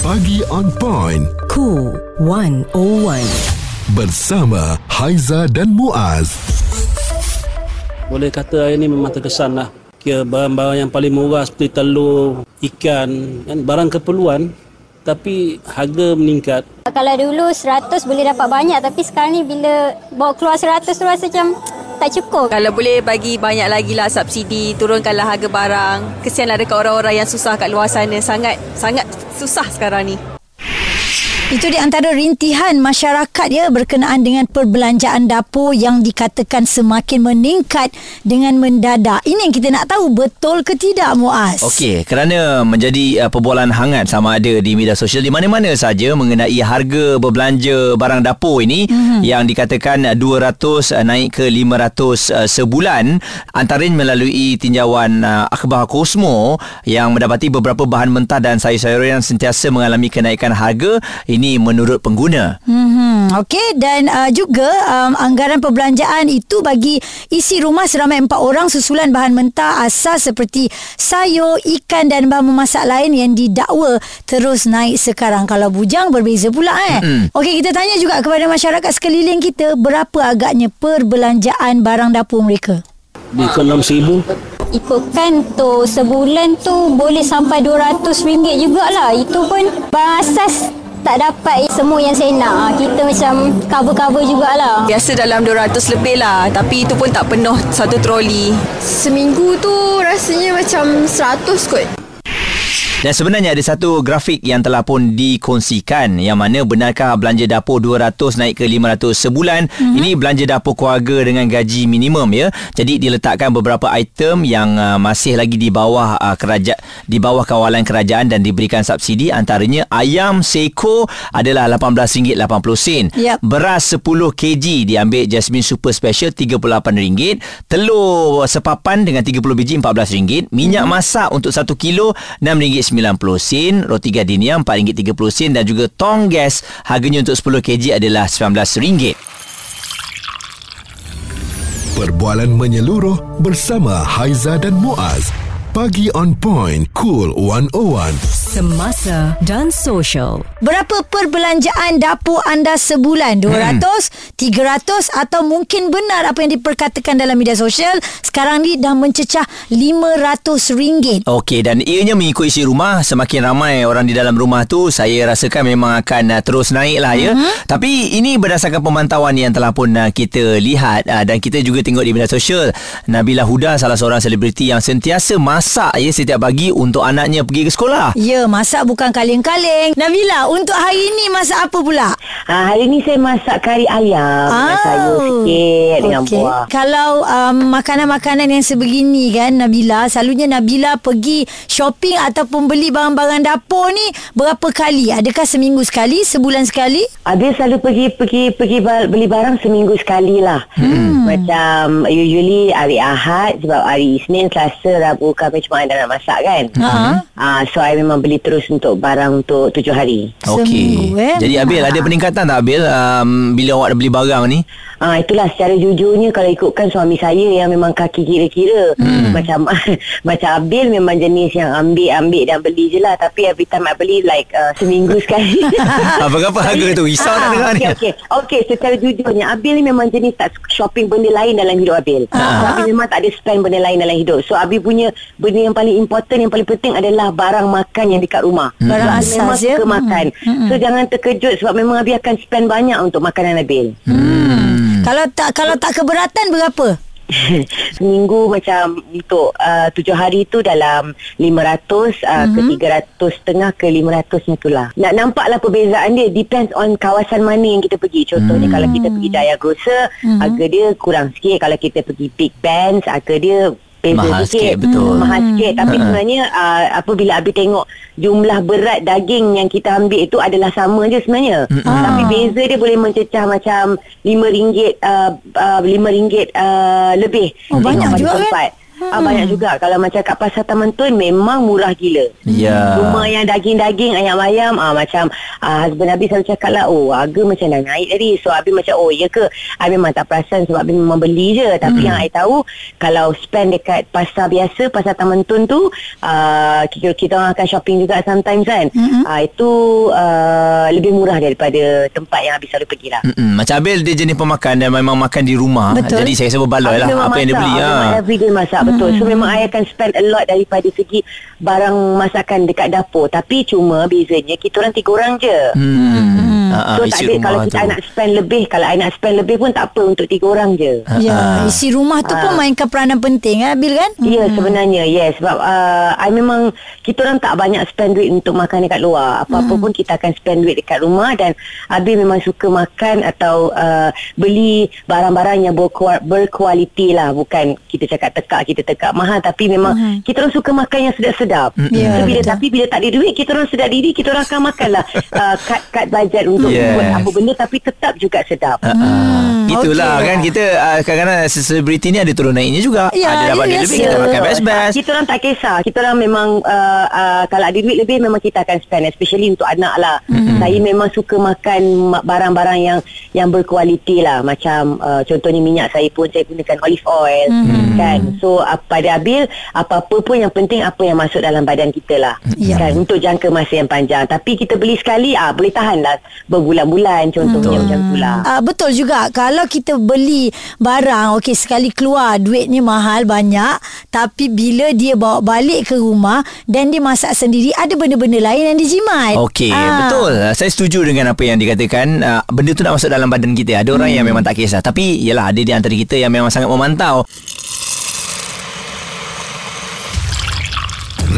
Pagi on point Cool 101. bersama Haiza dan Muaz. Boleh kata hari ni memang terkesan lah. Kira barang-barang yang paling murah seperti telur, ikan, kan, barang keperluan tapi harga meningkat. Kalau dulu 100 boleh dapat banyak tapi sekarang ni bila bawa keluar 100 tu rasa macam tak cukup. Kalau boleh bagi banyak lagi lah subsidi, turunkanlah harga barang. Kesianlah dekat orang-orang yang susah kat luar sana. Sangat, sangat susah sekarang ni. Itu di antara rintihan masyarakat ya berkenaan dengan perbelanjaan dapur yang dikatakan semakin meningkat dengan mendadak. Ini yang kita nak tahu betul ke tidak Muaz? Okey, kerana menjadi uh, perbualan hangat sama ada di media sosial di mana-mana saja mengenai harga berbelanja barang dapur ini mm-hmm. yang dikatakan uh, 200 uh, naik ke 500 uh, sebulan antaranya melalui tinjauan uh, akhbar Kosmo yang mendapati beberapa bahan mentah dan sayur-sayuran yang sentiasa mengalami kenaikan harga ini menurut pengguna. Hmm, okey dan uh, juga um, anggaran perbelanjaan itu bagi isi rumah seramai empat orang susulan bahan mentah asas seperti sayur, ikan dan bahan memasak lain yang didakwa terus naik sekarang. Kalau bujang berbeza pula eh. Mm-mm. Okey kita tanya juga kepada masyarakat sekeliling kita berapa agaknya perbelanjaan barang dapur mereka? Di RM6,000 Ikutkan tu sebulan tu boleh sampai RM200 jugalah. Itu pun barang asas tak dapat semua yang saya nak. Ah, Kita macam cover-cover jugalah. Biasa dalam 200 lebih lah. Tapi itu pun tak penuh satu troli. Seminggu tu rasanya macam 100 kot. Dan sebenarnya ada satu grafik yang telah pun dikongsikan yang mana benarkah belanja dapur 200 naik ke 500 sebulan. Mm-hmm. Ini belanja dapur keluarga dengan gaji minimum ya. Jadi diletakkan beberapa item yang uh, masih lagi di bawah uh, kerajaan di bawah kawalan kerajaan dan diberikan subsidi antaranya ayam seekor adalah RM18.80. Yap. Beras 10 kg diambil Jasmine Super Special RM38. Telur sepapan dengan 30 biji RM14. Minyak masak untuk 1 kilo RM6.90. Roti gardenia RM4.30 dan juga tong gas harganya untuk 10 kg adalah RM19. Perbualan menyeluruh bersama Haiza dan Muaz. Pagi on point Cool 101. Semasa dan social. Berapa perbelanjaan dapur anda sebulan? 200, 300 atau mungkin benar apa yang diperkatakan dalam media sosial sekarang ni dah mencecah RM500. Okey dan ianya mengikut isi rumah semakin ramai orang di dalam rumah tu saya rasakan memang akan uh, terus naik lah ya. Uh-huh. Tapi ini berdasarkan pemantauan yang telah pun uh, kita lihat uh, dan kita juga tengok di media sosial Nabila Huda salah seorang selebriti yang sentiasa masak ya setiap pagi untuk anaknya pergi ke sekolah. Ya, masak bukan kaleng-kaleng. Nabila, untuk hari ini masak apa pula? Ha, hari ni saya masak kari ayam dengan Ah. sayur sikit dengan Okey. buah. Kalau um, makanan-makanan yang sebegini kan Nabila, selalunya Nabila pergi shopping ataupun beli barang-barang dapur ni berapa kali? Adakah seminggu sekali, sebulan sekali? Habis selalu pergi pergi pergi beli barang seminggu sekali lah. Hmm. Macam usually hari Ahad sebab hari Isnin, Selasa, Rabu, Khamis cuma ada nak masak kan. Ha. Ah, so I memang beli terus untuk barang untuk tujuh hari. Okey. Eh? Jadi Abil ada peningkatan tak Abil um, bila awak dah beli barang ni? Ah itulah secara jujurnya kalau ikutkan suami saya yang memang kaki kira-kira hmm. macam macam Abil memang jenis yang ambil-ambil dan beli je lah tapi every time I beli like uh, seminggu sekali. Apa-apa harga tu? Risau nak dengar ni. Okey okey. Okey secara jujurnya Abil ni memang jenis tak shopping benda lain dalam hidup Abil. Ah. So, Abil memang tak ada spend benda lain dalam hidup. So Abil punya benda yang paling important yang paling penting adalah barang makan yang dekat rumah. Barang Sebab asas, memang ya? suka makan. So jangan terkejut sebab memang Abil akan spend banyak untuk makanan Abil. Hmm. Kalau tak kalau tak keberatan berapa? Seminggu macam untuk uh, tujuh hari tu dalam 500 uh, mm-hmm. ke 300 setengah ke 500 macam tu lah. Nak nampaklah perbezaan dia depends on kawasan mana yang kita pergi. Contohnya mm. kalau kita pergi Jaya Grocer, mm-hmm. harga dia kurang sikit. Kalau kita pergi Big Benz, harga dia beza Mahal sikit. sikit, betul. Hmm, mahal sikit. Tapi sebenarnya uh, apabila Abi tengok jumlah berat daging yang kita ambil itu adalah sama je sebenarnya. Tapi beza dia boleh mencecah macam RM5 uh, uh, RM5 uh, lebih. Oh, banyak juga kan? Hmm. uh, banyak juga. Kalau macam kat pasar Taman Tun memang murah gila. Ya. Rumah yang daging-daging, ayam-ayam, ah macam ah, husband Abi selalu cakap lah, oh harga macam dah naik tadi. So Abi macam, oh ya ke? Abi memang tak perasan sebab Abi memang beli je. Tapi yang I tahu, kalau spend dekat pasar biasa, pasar Taman Tun tu, ah, kita, kita orang akan shopping juga sometimes kan. Ah, itu ah, lebih murah daripada tempat yang Abi selalu pergi lah. Mm-mm. Macam Abil dia jenis pemakan dan memang makan di rumah. Betul. Jadi saya rasa berbaloi lah apa yang dia beli. Memang Ha. everyday masak betul. So memang I akan spend a lot daripada segi barang masakan dekat dapur. Tapi cuma bezanya kita orang tiga orang je. Hmm. Ha, So isi tak ada rumah kalau tu. kita nak spend lebih Kalau I nak spend lebih pun tak apa Untuk tiga orang je Ya, isi rumah tu pun mainkan peranan penting kan Bil kan? Ya sebenarnya yes sebab uh, I memang kita orang tak banyak spend duit untuk makan dekat luar. Apa-apa pun kita akan spend duit dekat rumah dan Abi memang suka makan atau uh, beli barang-barang yang berkual- berkualiti lah bukan kita cakap tekak kita tekak mahal tapi memang kita orang suka makan yang sedap-sedap. Ya, so, bila betul. tapi bila tak ada duit kita orang sedar diri kita orang akan makanlah uh, cut cut budget untuk Yes. buat apa benda tapi tetap juga sedap. Hmm, Itulah okey. kan kita uh, kadang-kadang selebriti ni ada turun naiknya juga. Ya, ada dapat ya, duit lebih biasa. kita makan best-best. Kita orang tak kisah. Kita orang memang uh, uh, kalau ada duit lebih memang kita akan spend especially untuk anak lah. Mm-hmm. Saya memang suka makan ma- barang-barang yang yang berkualiti lah. Macam uh, contohnya minyak saya pun saya gunakan olive oil mm-hmm. kan. So uh, pada Abil apa-apa pun yang penting apa yang masuk dalam badan kita lah. Ya. Kan untuk jangka masa yang panjang. Tapi kita beli sekali ah boleh tahan lah berbulan-bulan contohnya Betul. macam tu lah. Uh, betul juga kalau kita beli barang okey sekali keluar duitnya mahal banyak tapi bila dia bawa balik ke rumah dan dia masak sendiri ada benda-benda lain yang dijimat. Okey, Ah. betul. Saya setuju dengan apa yang dikatakan. Uh, benda tu nak masuk dalam badan kita. Ada orang yang memang tak kisah. Tapi, yalah, ada di antara kita yang memang sangat memantau.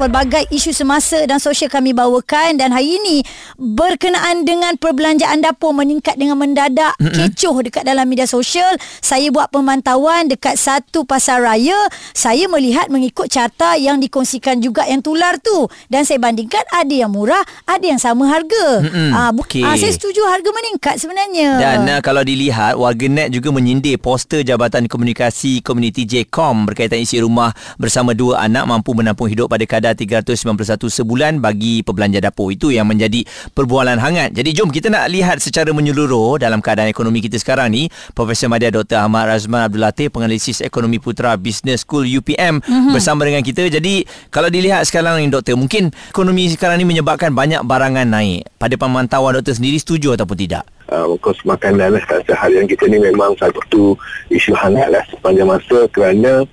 Pelbagai isu semasa dan sosial kami bawakan dan hari ini berkenaan dengan perbelanjaan dapur meningkat dengan mendadak mm-hmm. kecoh dekat dalam media sosial saya buat pemantauan dekat satu pasar raya saya melihat mengikut carta yang dikongsikan juga yang tular tu dan saya bandingkan ada yang murah ada yang sama harga. Ah, bu- Okey. ah, saya setuju harga meningkat sebenarnya Dan uh, kalau dilihat warganet juga menyindir poster Jabatan Komunikasi Komuniti JCOM berkaitan isi rumah bersama dua anak mampu menampung hidup pada kadar 391 sebulan bagi perbelanja dapur itu yang menjadi perbualan hangat. Jadi jom kita nak lihat secara menyeluruh dalam keadaan ekonomi kita sekarang ni Profesor Madya Dr. Ahmad Razman Abdul Latif penganalisis ekonomi putra Business School UPM mm-hmm. bersama dengan kita. Jadi kalau dilihat sekarang ni doktor mungkin ekonomi sekarang ni menyebabkan banyak barangan naik. Pada pemantauan doktor sendiri setuju ataupun tidak? uh, kos makanan lah seharian kita ni memang satu isu hangat lah sepanjang masa kerana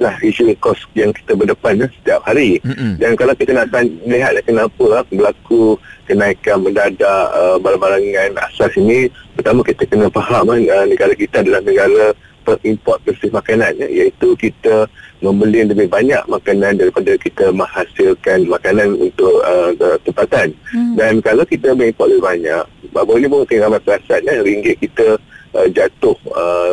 inilah isu kos yang kita berdepan lah setiap hari Mm-mm. dan kalau kita nak lihat lah kenapa lah, berlaku kenaikan mendadak uh, barang-barangan asas ini pertama kita kena faham uh, negara kita adalah negara perimport bersih makanan ya, iaitu kita membeli lebih banyak makanan daripada kita menghasilkan makanan untuk uh, tempatan hmm. dan kalau kita mengimport lebih banyak baru ini pun mungkin ramai perasan ya, ringgit kita uh, jatuh uh,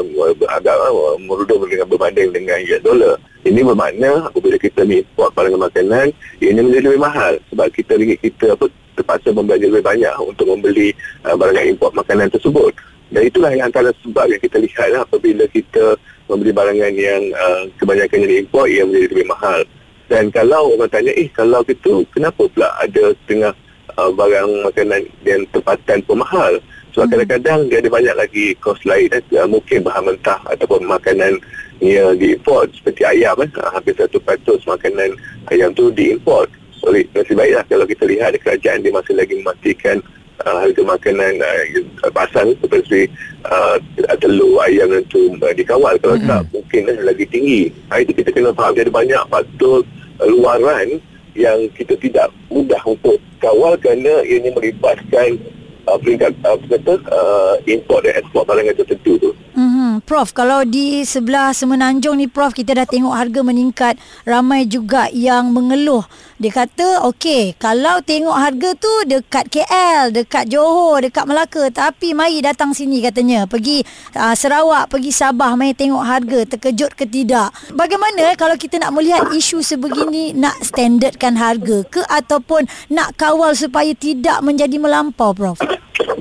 agak uh, merudum dengan berbanding dengan US dollar ini bermakna apabila kita mengimport barang makanan ini menjadi lebih mahal sebab kita ringgit kita apa terpaksa membelanja lebih banyak untuk membeli uh, barang import makanan tersebut dan itulah yang antara sebab yang kita lihat lah apabila kita membeli barangan yang uh, kebanyakan yang diimport ia menjadi lebih mahal. Dan kalau orang tanya, eh kalau gitu kenapa pula ada setengah uh, barang makanan yang tempatan pun mahal? Sebab hmm. kadang-kadang dia ada banyak lagi kos lain eh, mungkin bahan mentah ataupun makanan yang diimport seperti ayam eh, uh, hampir 100% makanan ayam tu diimport. Oleh nasib baiklah kalau kita lihat kerajaan dia masih lagi memastikan uh, harga makanan uh, pasar seperti uh, telur ayam itu uh, dikawal kalau mm-hmm. tak mungkin uh, lagi tinggi uh, itu kita kena faham dia ada banyak faktor uh, luaran yang kita tidak mudah untuk kawal kerana ini melibatkan uh, peringkat uh, kata, uh, import dan ekspor barangan tertentu tu Mm-hmm. Prof, kalau di sebelah Semenanjung ni Prof, kita dah tengok harga meningkat. Ramai juga yang mengeluh. Dia kata, okey, kalau tengok harga tu dekat KL, dekat Johor, dekat Melaka. Tapi mari datang sini katanya. Pergi uh, Sarawak, pergi Sabah, mari tengok harga. Terkejut ke tidak? Bagaimana kalau kita nak melihat isu sebegini, nak standardkan harga ke ataupun nak kawal supaya tidak menjadi melampau, Prof?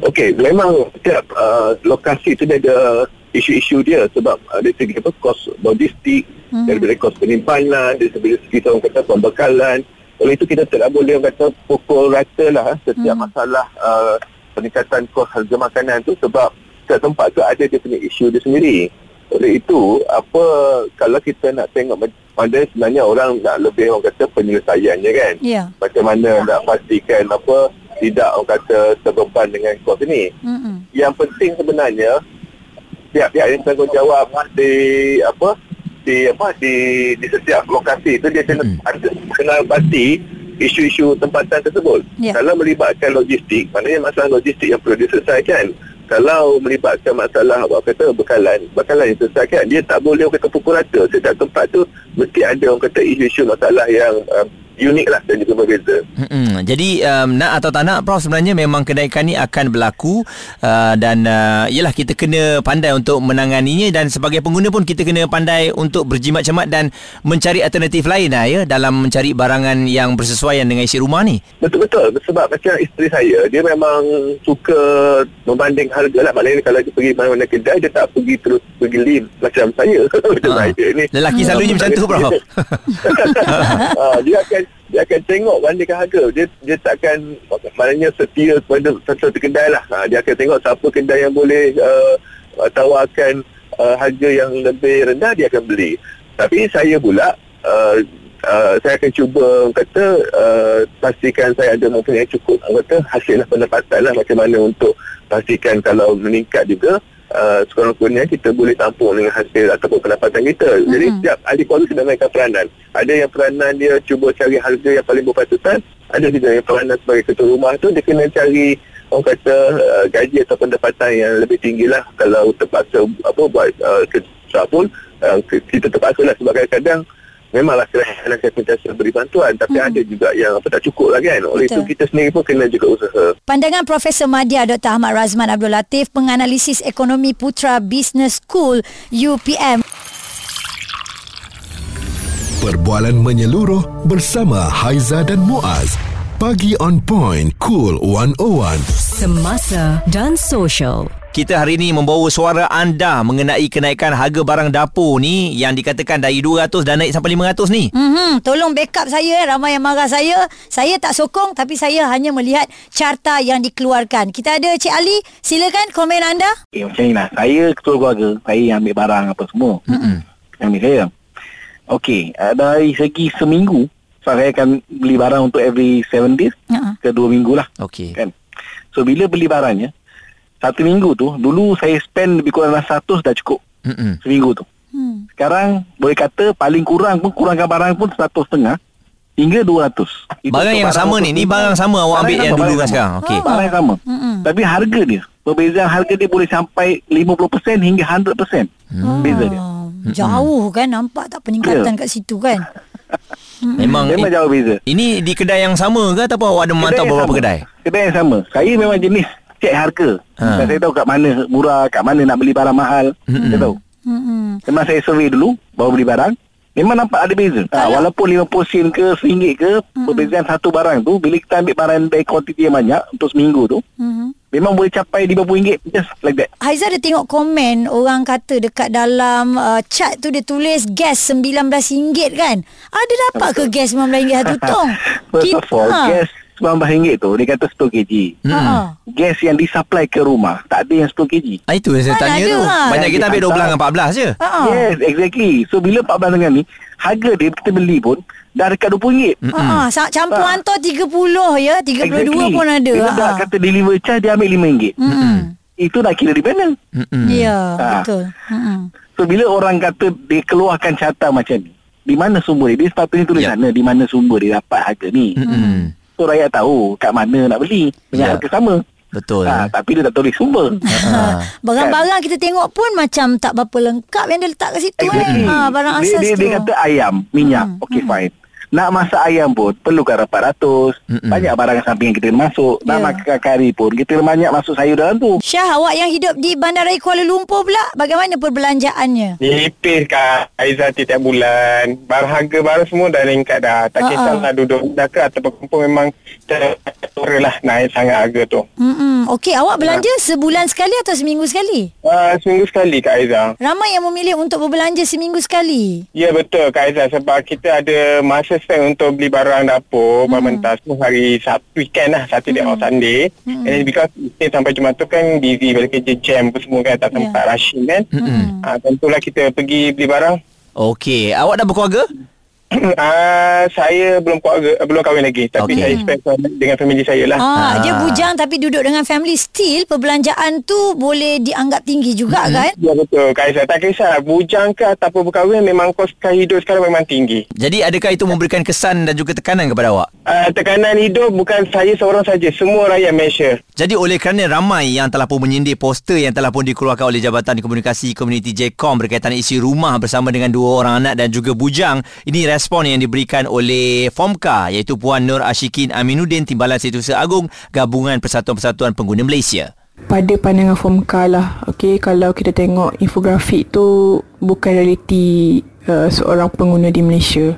Okey, memang setiap uh, lokasi tu dia ada isu-isu dia sebab uh, dari segi apa kos logistik, hmm. dari kos penyimpanan, dari segi, segi orang kata pembekalan. Oleh itu kita tidak boleh orang kata pukul rata lah eh, setiap hmm. masalah uh, peningkatan kos harga makanan tu sebab setiap tempat tu ada dia punya isu dia sendiri. Oleh itu, apa kalau kita nak tengok pada sebenarnya orang nak lebih orang kata penyelesaiannya kan. Yeah. Macam mana nak pastikan apa tidak orang kata terbeban dengan kos ini. Mm-hmm. Yang penting sebenarnya pihak-pihak yang tanggungjawab di apa di apa di di setiap lokasi itu dia kena mm-hmm. kena pasti isu-isu tempatan tersebut. Yeah. Kalau melibatkan logistik, maknanya masalah logistik yang perlu diselesaikan. Kalau melibatkan masalah apa kata bekalan, bekalan yang selesaikan, dia tak boleh orang kata pukul rata. Setiap tempat tu mesti ada orang kata isu-isu masalah yang um, unik lah dan juga berbeza. Hmm, jadi um, nak atau tak nak Prof sebenarnya memang kenaikan ni akan berlaku uh, dan uh, yalah kita kena pandai untuk menanganinya dan sebagai pengguna pun kita kena pandai untuk berjimat cermat dan mencari alternatif lain lah ya dalam mencari barangan yang bersesuaian dengan isi rumah ni. Betul-betul sebab macam isteri saya dia memang suka membanding harga lah maknanya kalau dia pergi mana-mana kedai dia tak pergi terus pergi lim macam saya macam ha. saya ni. Lelaki selalunya macam tu Prof. uh, dia akan dia akan tengok bandingkan harga. Dia dia takkan maknanya setia kepada satu kedai lah. Ha, dia akan tengok siapa kedai yang boleh uh, tawarkan uh, harga yang lebih rendah dia akan beli. Tapi saya pula uh, Uh, saya akan cuba kata uh, pastikan saya ada mempunyai cukup. Kata hasil pendapatan lah macam mana untuk pastikan kalau meningkat juga uh, sekurang-kurangnya kita boleh tampung dengan hasil ataupun pendapatan kita. Mm-hmm. Jadi setiap ahli kualiti sudah mainkan peranan. Ada yang peranan dia cuba cari harga yang paling berpatutan. Ada juga yang peranan sebagai ketua rumah tu dia kena cari orang kata uh, gaji atau pendapatan yang lebih tinggi lah kalau terpaksa apa buat uh, kerja pun uh, kita terpaksa lah sebab kadang-kadang memanglah kerajaan akan sentiasa beri bantuan tapi hmm. ada juga yang apa tak cukup lah kan oleh Betul. itu kita sendiri pun kena juga usaha pandangan Profesor Madya Dr. Ahmad Razman Abdul Latif penganalisis ekonomi Putra Business School UPM Perbualan menyeluruh bersama Haiza dan Muaz Pagi on point Cool 101 Semasa dan Social kita hari ini membawa suara anda mengenai kenaikan harga barang dapur ni yang dikatakan dari 200 dan naik sampai 500 ni. Mm-hmm. Tolong backup saya. Ramai yang marah saya. Saya tak sokong tapi saya hanya melihat carta yang dikeluarkan. Kita ada Cik Ali. Silakan komen anda. Okay, macam ni lah. Saya ketua keluarga. Saya yang ambil barang apa semua. Mm-hmm. Yang ni saya. Okey. Uh, dari segi seminggu. So, saya akan beli barang untuk every 7 days. Uh-huh. Ke 2 minggu lah. Okey. Kan? So bila beli barangnya satu minggu tu dulu saya spend lebih kurang 100 dah cukup Mm-mm. seminggu tu hmm. sekarang boleh kata paling kurang pun kurangkan barang pun 100 setengah hingga 200 Itu barang yang barang sama ni ni barang sama awak ambil yang dulu kan sekarang okay. barang yang sama Mm-mm. tapi harga dia perbezaan harga dia boleh sampai 50% hingga 100% hmm. beza dia jauh kan nampak tak peningkatan yeah. kat situ kan Memang Memang jauh beza Ini di kedai yang sama ke Ataupun awak ada memantau beberapa sama. kedai Kedai yang sama Saya memang jenis cek harga. Ha. Dan saya tahu kat mana murah, kat mana nak beli barang mahal. Mm-hmm. Saya tahu. Mm-hmm. Memang saya survey dulu, baru beli barang. Memang nampak ada beza. Ha, walaupun 50 sen ke RM1 ke, mm-hmm. perbezaan satu barang tu, bila kita ambil barang dari kuantiti yang banyak untuk seminggu tu, mm-hmm. memang boleh capai RM50 just like that. Haiza ada tengok komen orang kata dekat dalam uh, chat tu dia tulis gas RM19 kan? Ada dapat ke gas RM19 satu tong? First of all, ha. gas RM19 tu dia kata 10 kg. Hmm. Gas yang disupply ke rumah tak ada yang 10 kg. Ah, itu yang saya tanya tu. Ha. Banyak kita ambil 12 dengan 14 je. Ha. Yes, exactly. So bila 14 dengan ni, harga dia kita beli pun dah dekat RM20. Ha. ha. Campur ha. hantar 30 ya, 32 exactly. pun ada. Bila ha. dah kata deliver charge dia ambil RM5. Hmm. Itu dah kira di mana? Ya, ha. betul. Hmm. So bila orang kata dia keluarkan carta macam ni, di mana sumber dia? Dia sepatutnya tulis yeah. sana di mana sumber dia dapat harga ni. Hmm. So rakyat tahu kat mana nak beli dengan yeah. harga sama. Betul. Ha, tapi dia tak tulis sumber. Ha. Barang-barang kita tengok pun macam tak berapa lengkap yang dia letak kat situ Exactly. eh. Ha, barang dia, asas dia, tu. dia kata ayam, minyak. Hmm. Okey fine. Nak masak ayam pun perlukan 400. Mm-mm. Banyak barang samping yang kita masuk. Nak Ya. makan kari pun kita banyak masuk sayur dalam tu. Syah, awak yang hidup di Bandaraya Kuala Lumpur pula, bagaimana perbelanjaannya? Nipis kat Aizah tiap bulan. Barang harga barang semua dah meningkat dah. Tak kisahlah duduk ke ataupun kumpul memang terora lah naik sangat harga tu. Hmm, okey, awak belanja sebulan sekali atau seminggu sekali? Uh, seminggu sekali Kak Aizah. Ramai yang memilih untuk berbelanja seminggu sekali. Ya betul Kak Aizah sebab kita ada masa spend untuk beli barang dapur, hmm. barang mentah semua hari Sabtu weekend lah, Saturday hmm. or Sunday. Hmm. And then because Isnin sampai Jumat tu kan busy balik kerja jam apa semua kan, tak sempat rushing kan. Mm-mm. Uh, tentulah kita pergi beli barang. Okey, awak dah berkeluarga? Uh, saya belum keluarga, belum kahwin lagi tapi okay. saya spend dengan family saya lah. Ah, Ah. dia bujang tapi duduk dengan family still perbelanjaan tu boleh dianggap tinggi juga kan? Ya betul Kak Aizah Tak kisah Bujang ke ataupun berkahwin Memang kos hidup sekarang memang tinggi Jadi adakah itu memberikan kesan dan juga tekanan kepada awak? uh, Tekanan hidup bukan saya seorang saja Semua rakyat Malaysia Jadi oleh kerana ramai yang telah pun menyindir poster yang telah pun dikeluarkan oleh Jabatan Komunikasi Komuniti JKOM berkaitan isi rumah bersama dengan dua orang anak dan juga bujang. Ini respon yang diberikan oleh FOMKA iaitu Puan Nur Ashikin Aminuddin Timbalan Setiausaha Agung Gabungan Persatuan-Persatuan Pengguna Malaysia. pada pandangan FOMKA lah okay, kalau kita tengok infografik tu bukan realiti uh, seorang pengguna di Malaysia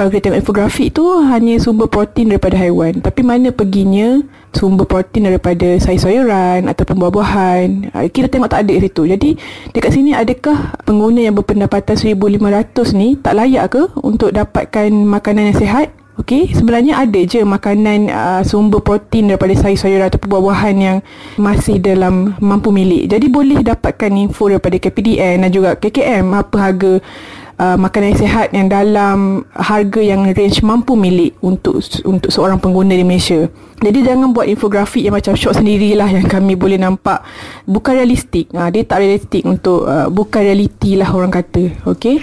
kalau kita tengok infografik tu hanya sumber protein daripada haiwan. Tapi mana perginya sumber protein daripada sayur-sayuran ataupun buah-buahan uh, kita tengok tak ada situ. Jadi dekat sini adakah pengguna yang berpendapatan 1500 ni tak layak ke untuk dapatkan makanan yang sihat? Okey, sebenarnya ada je makanan uh, sumber protein daripada sayur-sayuran ataupun buah-buahan yang masih dalam mampu milik. Jadi boleh dapatkan info daripada KPDN dan juga KKM apa harga uh, makanan sihat yang dalam harga yang range mampu milik untuk untuk seorang pengguna di Malaysia. Jadi jangan buat infografik yang macam short sendirilah yang kami boleh nampak bukan realistik. Ha, dia tak realistik untuk uh, bukan realiti lah orang kata. Okey.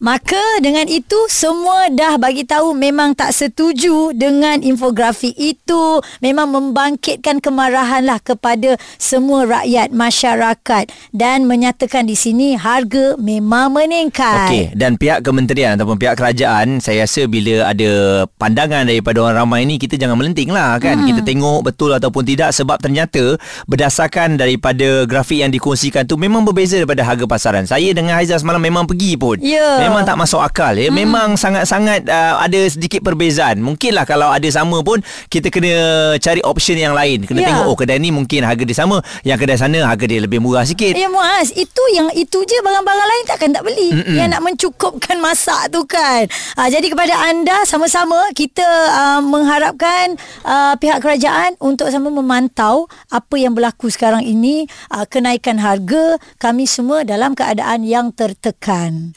Maka dengan itu semua dah bagi tahu memang tak setuju dengan infografik itu memang membangkitkan kemarahan lah kepada semua rakyat masyarakat dan menyatakan di sini harga memang meningkat. Okey, dan pihak kementerian ataupun pihak kerajaan, saya rasa bila ada pandangan daripada orang ramai ni kita jangan melenting lah kan. Hmm. Kita tengok betul ataupun tidak sebab ternyata berdasarkan daripada grafik yang dikongsikan tu memang berbeza daripada harga pasaran. Saya dengan Haizal semalam memang pergi pun. Ya. Memang tak masuk akal ya. Hmm. Memang sangat-sangat uh, ada sedikit perbezaan. Mungkinlah kalau ada sama pun kita kena cari option yang lain. Kena Ya. tengok oh kedai ni mungkin harga dia sama, yang kedai sana harga dia lebih murah sikit. Ya Muaz, itu yang itu je barang-barang lain takkan tak beli. Mm-mm. Yang nak mencukupkan masak tu kan. Ha, jadi kepada anda sama-sama kita uh, mengharapkan uh, pihak kerajaan untuk sama memantau apa yang berlaku sekarang ini, uh, kenaikan harga, kami semua dalam keadaan yang tertekan.